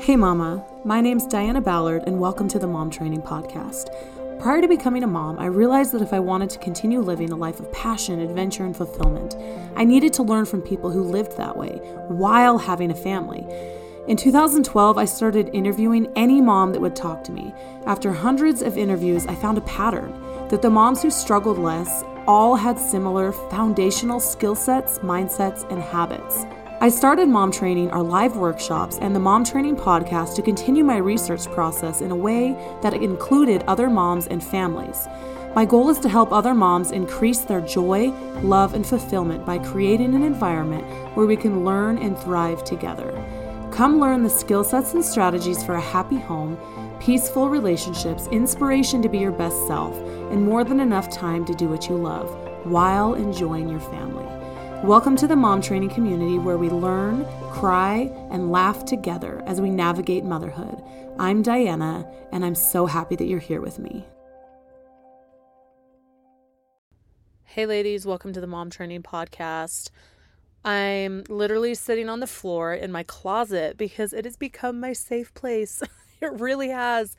Hey, Mama. My name's Diana Ballard, and welcome to the Mom Training Podcast. Prior to becoming a mom, I realized that if I wanted to continue living a life of passion, adventure, and fulfillment, I needed to learn from people who lived that way while having a family. In 2012, I started interviewing any mom that would talk to me. After hundreds of interviews, I found a pattern that the moms who struggled less all had similar foundational skill sets, mindsets, and habits. I started Mom Training, our live workshops, and the Mom Training podcast to continue my research process in a way that included other moms and families. My goal is to help other moms increase their joy, love, and fulfillment by creating an environment where we can learn and thrive together. Come learn the skill sets and strategies for a happy home, peaceful relationships, inspiration to be your best self, and more than enough time to do what you love while enjoying your family. Welcome to the mom training community where we learn, cry, and laugh together as we navigate motherhood. I'm Diana, and I'm so happy that you're here with me. Hey, ladies, welcome to the Mom Training Podcast. I'm literally sitting on the floor in my closet because it has become my safe place. it really has.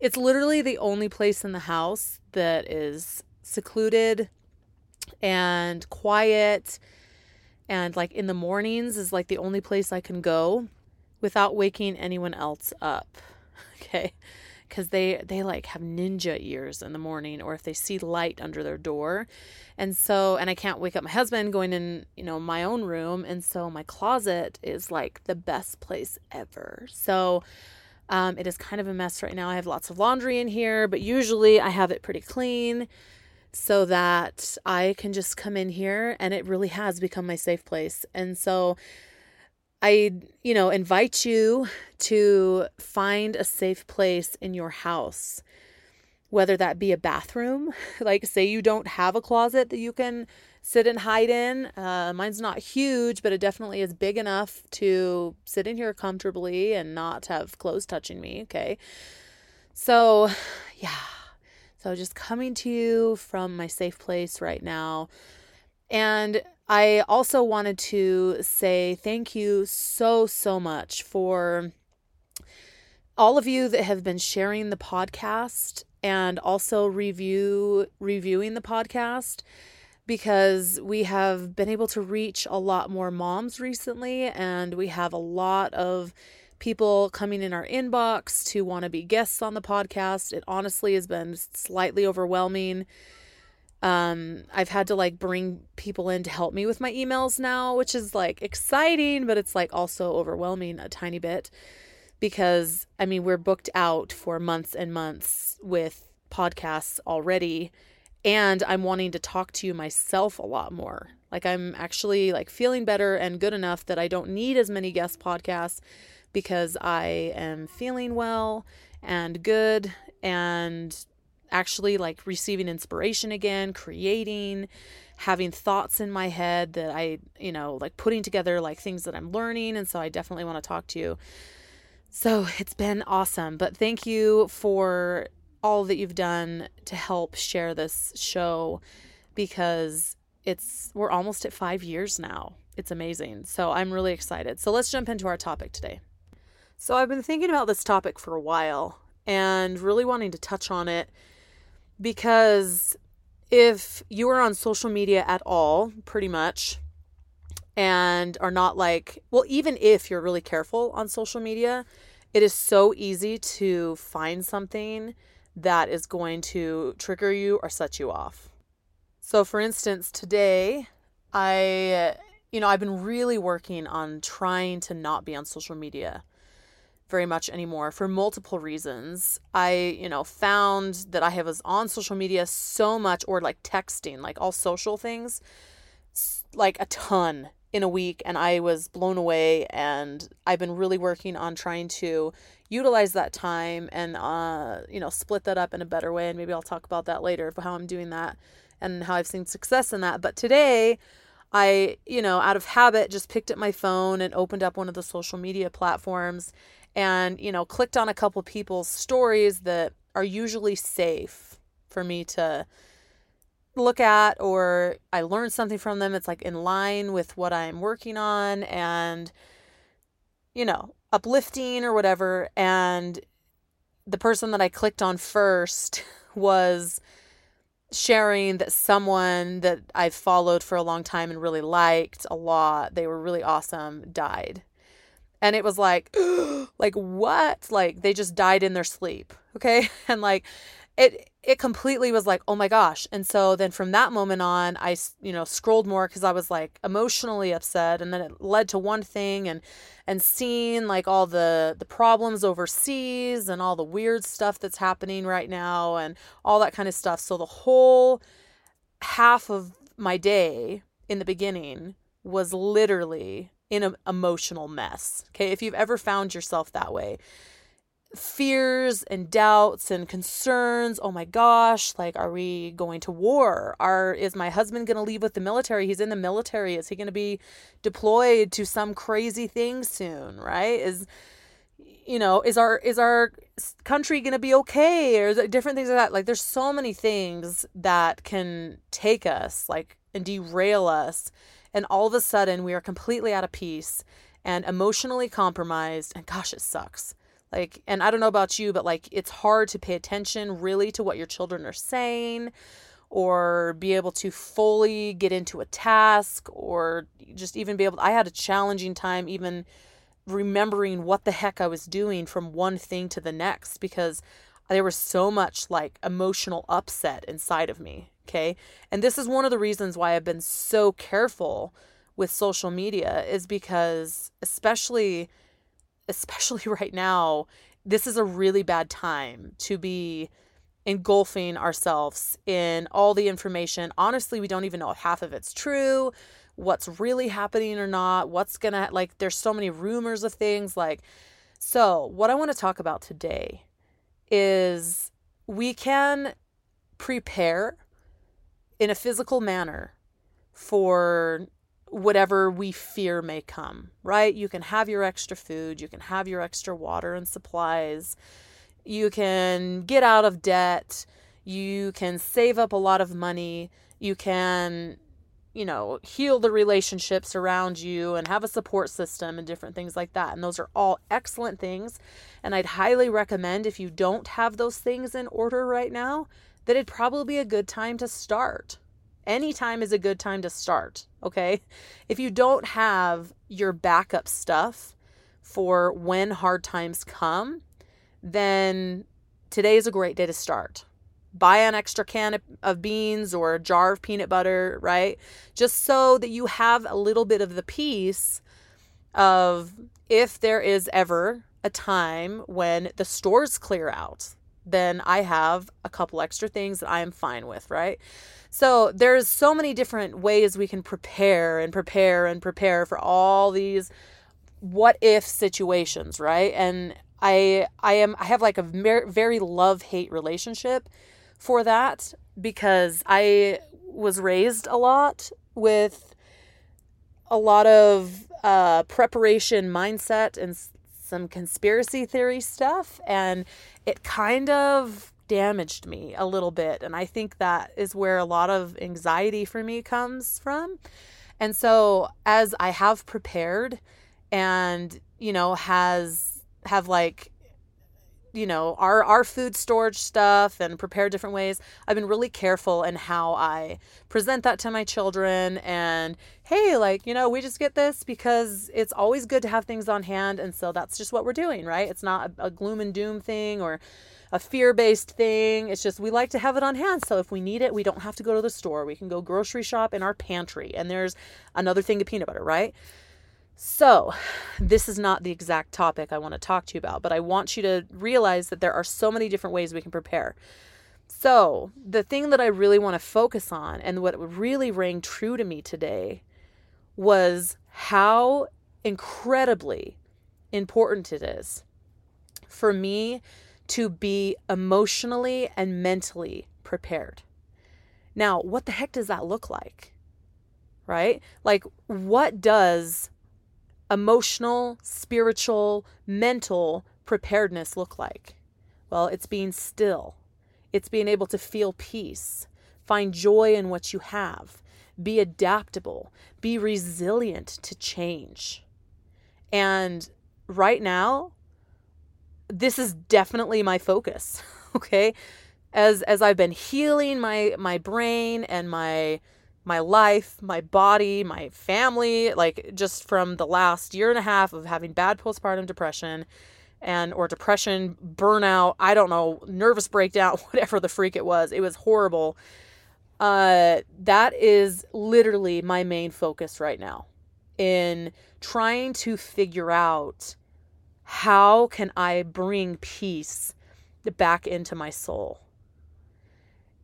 It's literally the only place in the house that is secluded and quiet and like in the mornings is like the only place I can go without waking anyone else up. Okay? Cuz they they like have ninja ears in the morning or if they see light under their door. And so and I can't wake up my husband going in, you know, my own room and so my closet is like the best place ever. So um, it is kind of a mess right now. I have lots of laundry in here, but usually I have it pretty clean so that I can just come in here and it really has become my safe place. And so I, you know, invite you to find a safe place in your house, whether that be a bathroom, like say you don't have a closet that you can sit and hide in. Uh, mine's not huge, but it definitely is big enough to sit in here comfortably and not have clothes touching me. Okay. So, yeah so just coming to you from my safe place right now. And I also wanted to say thank you so, so much for all of you that have been sharing the podcast and also review reviewing the podcast because we have been able to reach a lot more moms recently and we have a lot of people coming in our inbox to want to be guests on the podcast. It honestly has been slightly overwhelming. Um, I've had to like bring people in to help me with my emails now, which is like exciting, but it's like also overwhelming a tiny bit because I mean, we're booked out for months and months with podcasts already. And I'm wanting to talk to you myself a lot more. Like I'm actually like feeling better and good enough that I don't need as many guest podcasts because I am feeling well and good and actually like receiving inspiration again, creating, having thoughts in my head that I, you know, like putting together like things that I'm learning. And so I definitely want to talk to you. So it's been awesome. But thank you for all that you've done to help share this show because it's we're almost at 5 years now. It's amazing. So I'm really excited. So let's jump into our topic today. So I've been thinking about this topic for a while and really wanting to touch on it because if you are on social media at all, pretty much, and are not like, well, even if you're really careful on social media, it is so easy to find something that is going to trigger you or set you off. So, for instance, today, I, you know, I've been really working on trying to not be on social media very much anymore for multiple reasons. I, you know, found that I was on social media so much or like texting, like all social things, like a ton in a week and I was blown away and I've been really working on trying to utilize that time and uh you know split that up in a better way and maybe I'll talk about that later of how I'm doing that and how I've seen success in that but today I you know out of habit just picked up my phone and opened up one of the social media platforms and you know clicked on a couple people's stories that are usually safe for me to look at or I learned something from them it's like in line with what I'm working on and you know uplifting or whatever. And the person that I clicked on first was sharing that someone that I've followed for a long time and really liked a lot, they were really awesome, died. And it was like, like what? Like they just died in their sleep. Okay. And like it, it completely was like, oh my gosh. And so then from that moment on, I, you know, scrolled more because I was like emotionally upset. And then it led to one thing and, and seeing like all the, the problems overseas and all the weird stuff that's happening right now and all that kind of stuff. So the whole half of my day in the beginning was literally in an emotional mess. Okay. If you've ever found yourself that way, fears and doubts and concerns. Oh my gosh, like are we going to war? Are is my husband going to leave with the military? He's in the military. Is he going to be deployed to some crazy thing soon, right? Is you know, is our is our country going to be okay or different things like that. Like there's so many things that can take us like and derail us and all of a sudden we are completely out of peace and emotionally compromised and gosh it sucks like, and I don't know about you, but like it's hard to pay attention really to what your children are saying or be able to fully get into a task or just even be able to, I had a challenging time even remembering what the heck I was doing from one thing to the next because there was so much like emotional upset inside of me. Okay. And this is one of the reasons why I've been so careful with social media is because, especially especially right now, this is a really bad time to be engulfing ourselves in all the information. Honestly, we don't even know if half of it's true, what's really happening or not, what's gonna, like, there's so many rumors of things. Like, so what I wanna talk about today is we can prepare in a physical manner for whatever we fear may come, right? You can have your extra food, you can have your extra water and supplies, you can get out of debt, you can save up a lot of money, you can, you know, heal the relationships around you and have a support system and different things like that. And those are all excellent things. And I'd highly recommend if you don't have those things in order right now, that it'd probably be a good time to start Any time is a good time to start, okay? If you don't have your backup stuff for when hard times come, then today is a great day to start. Buy an extra can of beans or a jar of peanut butter, right? Just so that you have a little bit of the peace of if there is ever a time when the stores clear out, then I have a couple extra things that I am fine with, right? So there's so many different ways we can prepare and prepare and prepare for all these what if situations, right? And I I am I have like a very love-hate relationship for that because I was raised a lot with a lot of uh, preparation mindset and some conspiracy theory stuff and it kind of damaged me a little bit. And I think that is where a lot of anxiety for me comes from. And so as I have prepared and, you know, has have like you know our our food storage stuff and prepare different ways i've been really careful in how i present that to my children and hey like you know we just get this because it's always good to have things on hand and so that's just what we're doing right it's not a, a gloom and doom thing or a fear based thing. It's just we like to have it on hand. So if we need it, we don't have to go to the store. We can go grocery shop in our pantry and there's another thing of peanut butter, right? So, this is not the exact topic I want to talk to you about, but I want you to realize that there are so many different ways we can prepare. So, the thing that I really want to focus on and what really rang true to me today was how incredibly important it is for me to be emotionally and mentally prepared. Now, what the heck does that look like? Right? Like, what does emotional, spiritual, mental preparedness look like? Well, it's being still, it's being able to feel peace, find joy in what you have, be adaptable, be resilient to change. And right now, this is definitely my focus. okay. As as I've been healing my my brain and my my life, my body, my family, like just from the last year and a half of having bad postpartum depression and or depression, burnout, I don't know, nervous breakdown, whatever the freak it was. It was horrible. Uh that is literally my main focus right now in trying to figure out how can I bring peace back into my soul.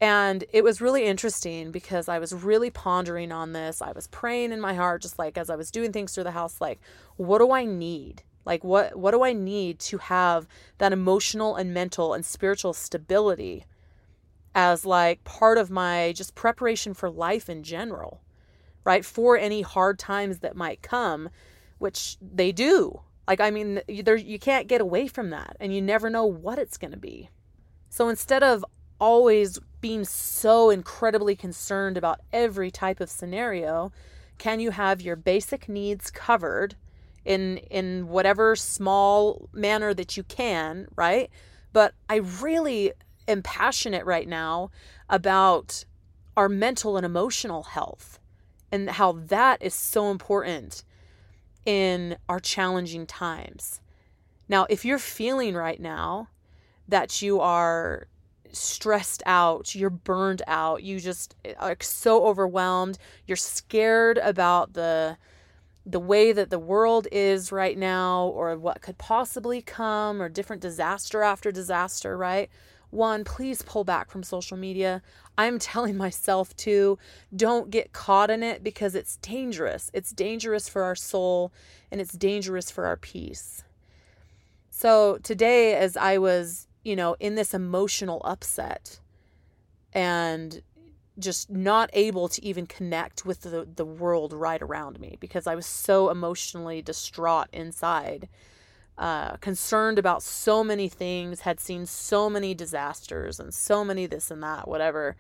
And it was really interesting because I was really pondering on this. I was praying in my heart just like as I was doing things through the house like what do I need? Like what what do I need to have that emotional and mental and spiritual stability as like part of my just preparation for life in general? right? For any hard times that might come, which they do. Like, I mean, there, you can't get away from that, and you never know what it's going to be. So instead of always being so incredibly concerned about every type of scenario, can you have your basic needs covered in in whatever small manner that you can, right? But I really am passionate right now about our mental and emotional health and how that is so important in our challenging times. Now, if you're feeling right now that you are stressed out, you're burned out, you just eh, are so overwhelmed, you're scared about the the way that the world is right now or what could possibly come or different disaster after disaster, right? One, please pull back from social media. I'm telling myself to don't get caught in it because it's dangerous. It's dangerous for our soul and it's dangerous for our peace. So today, as I was, you know, in this emotional upset and just not able to even connect with the, the world right around me because I was so emotionally distraught inside uh, concerned about so many things, had seen so many disasters and so many this and that, whatever,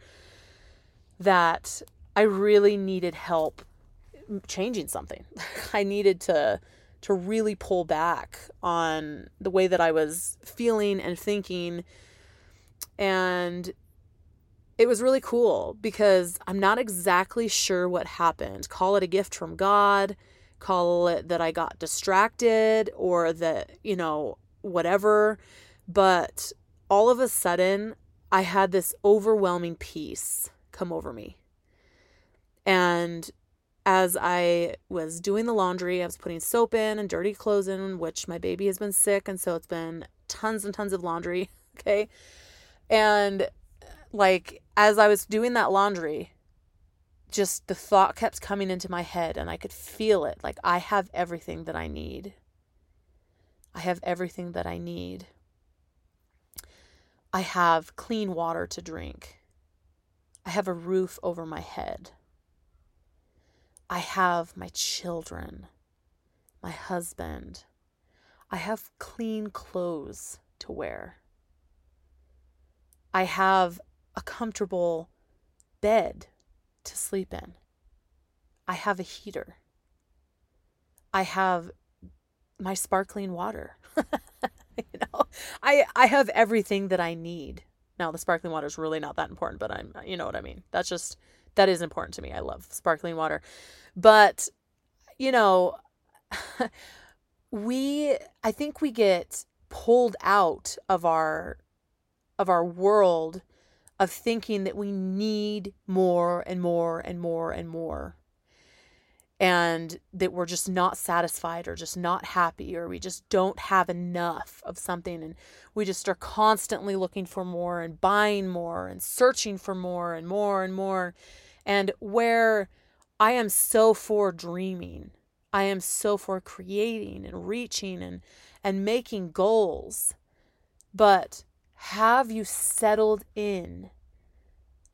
that I really needed help changing something. I needed to to really pull back on the way that I was feeling and thinking and it was really cool because I'm not exactly sure what happened. Call it a gift from God call it that I got distracted or that, you know, whatever. But all of a sudden, I had this overwhelming peace come over me. And as I was doing the laundry, I was putting soap in and dirty clothes in, which my baby has been sick. And so it's been tons and tons of laundry. Okay. And like, as I was doing that laundry, just the thought kept coming into my head and I could feel it like I have everything that I need. I have everything that I need. I have clean water to drink. I have a roof over my head. I have my children, my husband. I have clean clothes to wear. I have a comfortable bed to sleep in. I have a heater. I have my sparkling water. you know, I I have everything that I need. Now the sparkling water is really not that important, but I'm you know what I mean. That's just that is important to me. I love sparkling water. But you know, we I think we get pulled out of our of our world of thinking that we need more and more and more and more. And that we're just not satisfied or just not happy or we just don't have enough of something. And we just are constantly looking for more and buying more and searching for more and more and more. And where I am so for dreaming, I am so for creating and reaching and, and making goals. But have you settled in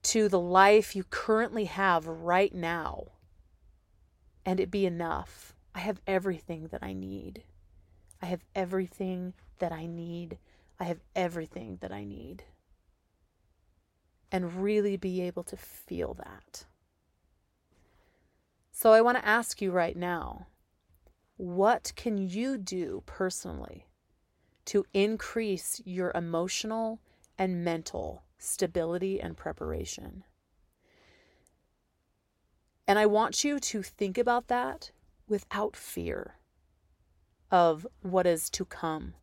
to the life you currently have right now and it be enough? I have everything that I need. I have everything that I need. I have everything that I need. And really be able to feel that. So I want to ask you right now what can you do personally to increase your emotional and mental stability and preparation? And I want you to think about that without fear of what is to come.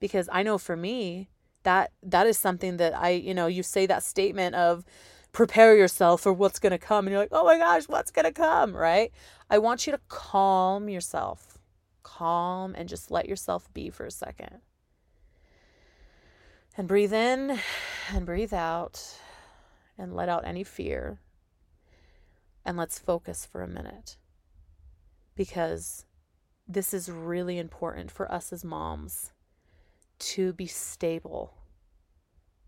Because I know for me, that that is something that I, you know, you say that statement of prepare yourself for what's going to come and you're like, "Oh my gosh, what's going to come?" right? I want you to calm yourself. Calm and just let yourself be for a second. And breathe in and breathe out and let out any fear and let's focus for a minute because this is really important for us as moms to be stable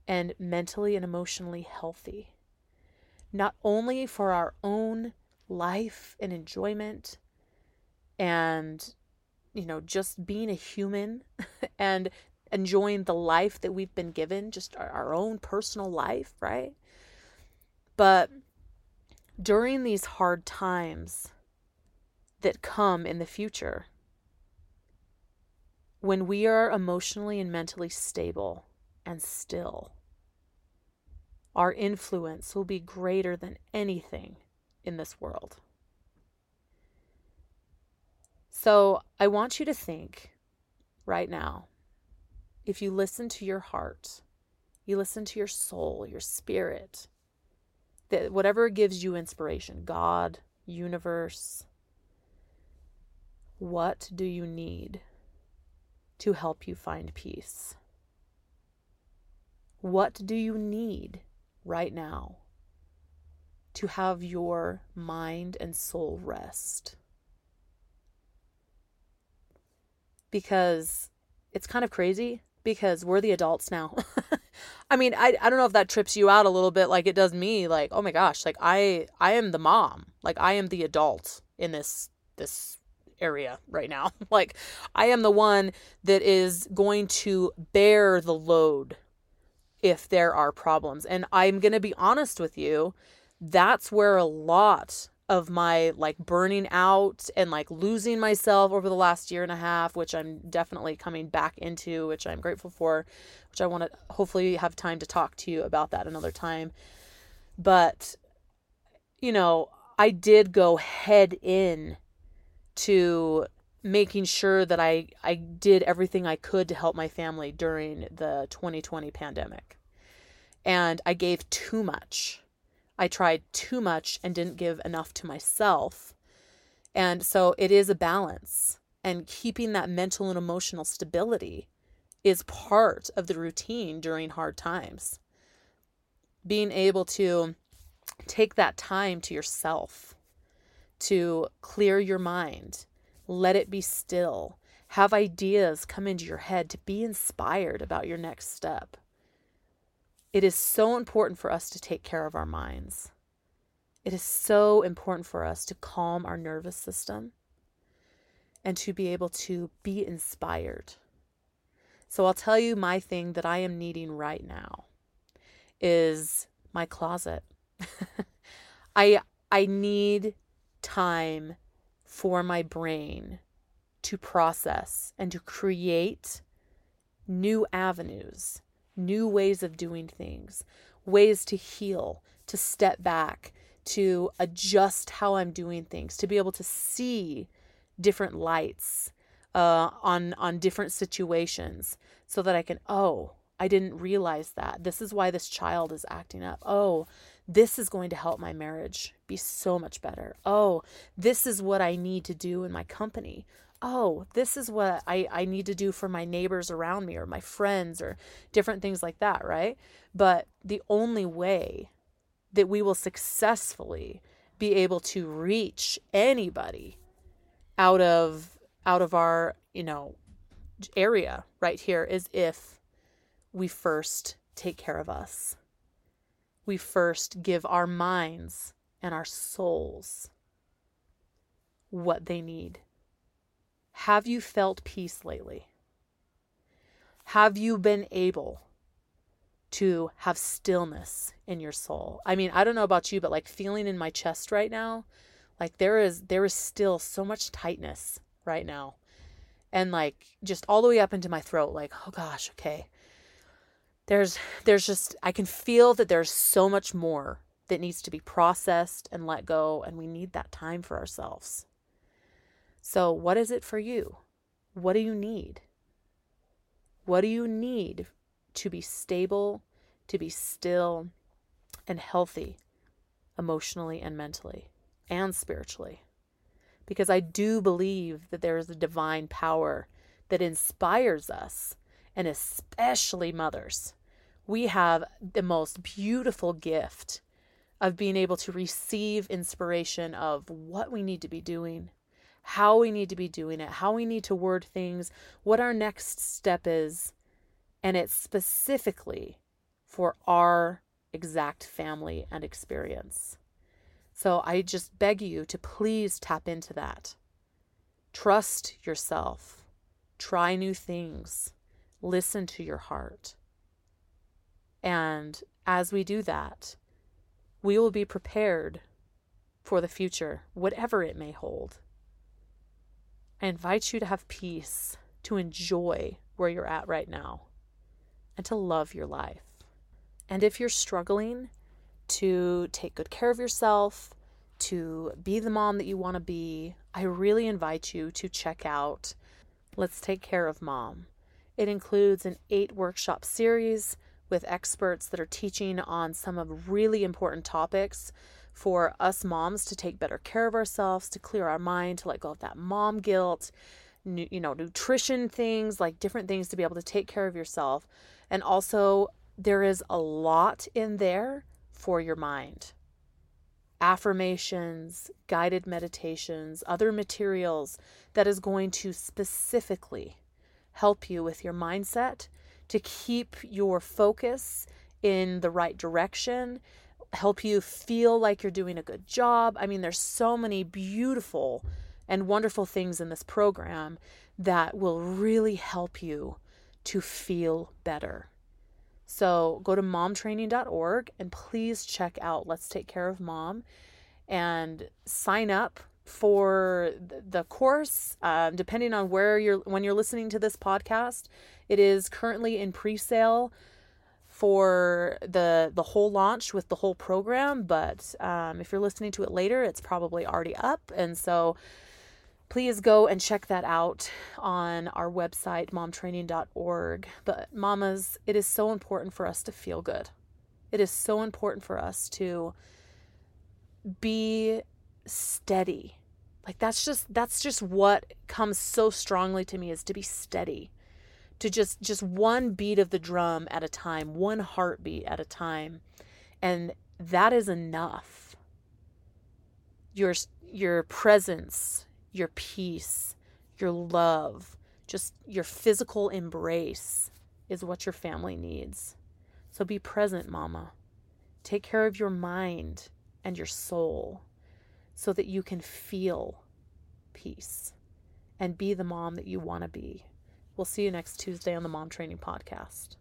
and mentally and emotionally healthy, not only for our own life and enjoyment and, you know, just being a human and enjoying the life that we've been given, just our, our own personal life, right? But during these hard times that come in the future, when we are emotionally and mentally stable and still, our influence will be greater than anything in this world. So I want you to think right now if you listen to your heart, you listen to your soul, your spirit, that whatever gives you inspiration, God, universe, what do you need to help you find peace? What do you need right now to have your mind and soul rest? Because it's kind of crazy because we're the adults now. I mean, I, I don't know if that trips you out a little bit like it does me. Like, oh my gosh, like I I am the mom. Like I am the adult in this this area right now. like I am the one that is going to bear the load if there are problems. And I'm going to be honest with you, that's where a lot of my like burning out and like losing myself over the last year and a half, which I'm definitely coming back into, which I'm grateful for, which I want to hopefully have time to talk to you about that another time. But, you know, I did go head in to making sure that I, I did everything I could to help my family during the 2020 pandemic. And I gave too much I tried too much and didn't give enough to myself. And so it is a balance. And keeping that mental and emotional stability is part of the routine during hard times. Being able to take that time to yourself, to clear your mind, let it be still, have ideas come into your head, to be inspired about your next step. It is so important for us to take care of our minds. It is so important for us to calm our nervous system and to be able to be inspired. So I'll tell you my thing that I am needing right now is my closet. I I need time for my brain to process and to create new avenues new ways of doing things, ways to heal, to step back, to adjust how I'm doing things, to be able to see different lights uh, on on different situations, so that I can oh I didn't realize that this is why this child is acting up. Oh, this is going to help my marriage be so much better. Oh, this is what I need to do in my company oh, this is what I, I need to do for my neighbors around me or my friends or different things like that, right? But the only way that we will successfully be able to reach anybody out of out of our, you know, area right here is if we first take care of us. We first give our minds and our souls what they need have you felt peace lately? Have you been able to have stillness in your soul? I mean, I don't know about you, but like feeling in my chest right now, like there is there is still so much tightness right now. And like just all the way up into my throat like, "Oh gosh, okay." There's there's just I can feel that there's so much more that needs to be processed and let go and we need that time for ourselves. So, what is it for you? What do you need? What do you need to be stable, to be still and healthy emotionally and mentally and spiritually? Because I do believe that there is a divine power that inspires us, and especially mothers. We have the most beautiful gift of being able to receive inspiration of what we need to be doing, how we need to be doing it, how we need to word things, what our next step is. And it's specifically for our exact family and experience. So I just beg you to please tap into that. Trust yourself. Try new things. Listen to your heart. And as we do that, we will be prepared for the future, whatever it may hold. I invite you to have peace, to enjoy where you're at right now, and to love your life. And if you're struggling to take good care of yourself, to be the mom that you want to be, I really invite you to check out Let's Take Care of Mom. It includes an eight workshop series with experts that are teaching on some of really important topics for us moms to take better care of ourselves, to clear our mind, to let go of that mom guilt, you know, nutrition things, like different things to be able to take care of yourself. And also, there is a lot in there for your mind affirmations, guided meditations, other materials that is going to specifically help you with your mindset to keep your focus in the right direction help you feel like you're doing a good job. I mean, there's so many beautiful and wonderful things in this program that will really help you to feel better. So go to momtraining.org and please check out Let's Take Care of Mom and sign up for the course. Uh, depending on where you're when you're listening to this podcast, it is currently in pre-sale for the the whole launch with the whole program but um, if you're listening to it later it's probably already up and so please go and check that out on our website momtraining.org but mamas it is so important for us to feel good it is so important for us to be steady like that's just that's just what comes so strongly to me is to be steady to just just one beat of the drum at a time, one heartbeat at a time. And that is enough. Your your presence, your peace, your love, just your physical embrace is what your family needs. So be present, mama. Take care of your mind and your soul so that you can feel peace and be the mom that you want to be. We'll see you next Tuesday on the Mom Training Podcast.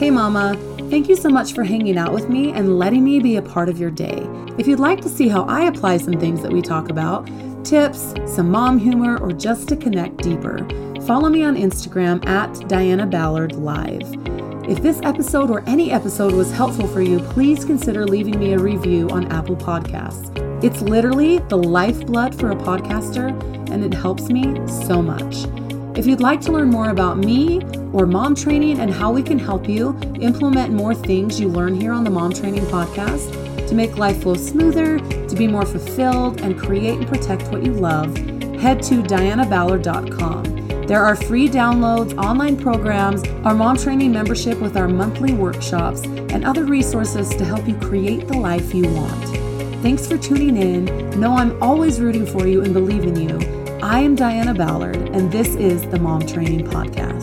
Hey, Mama. Thank you so much for hanging out with me and letting me be a part of your day. If you'd like to see how I apply some things that we talk about, tips, some mom humor, or just to connect deeper, follow me on Instagram at Diana Ballard Live. If this episode or any episode was helpful for you, please consider leaving me a review on Apple Podcasts. It's literally the lifeblood for a podcaster, and it helps me so much. If you'd like to learn more about me or mom training and how we can help you implement more things you learn here on the Mom Training Podcast to make life flow smoother, to be more fulfilled, and create and protect what you love, head to dianaballard.com. There are free downloads, online programs, our mom training membership with our monthly workshops, and other resources to help you create the life you want. Thanks for tuning in. Know I'm always rooting for you and believe in you. I am Diana Ballard, and this is the Mom Training Podcast.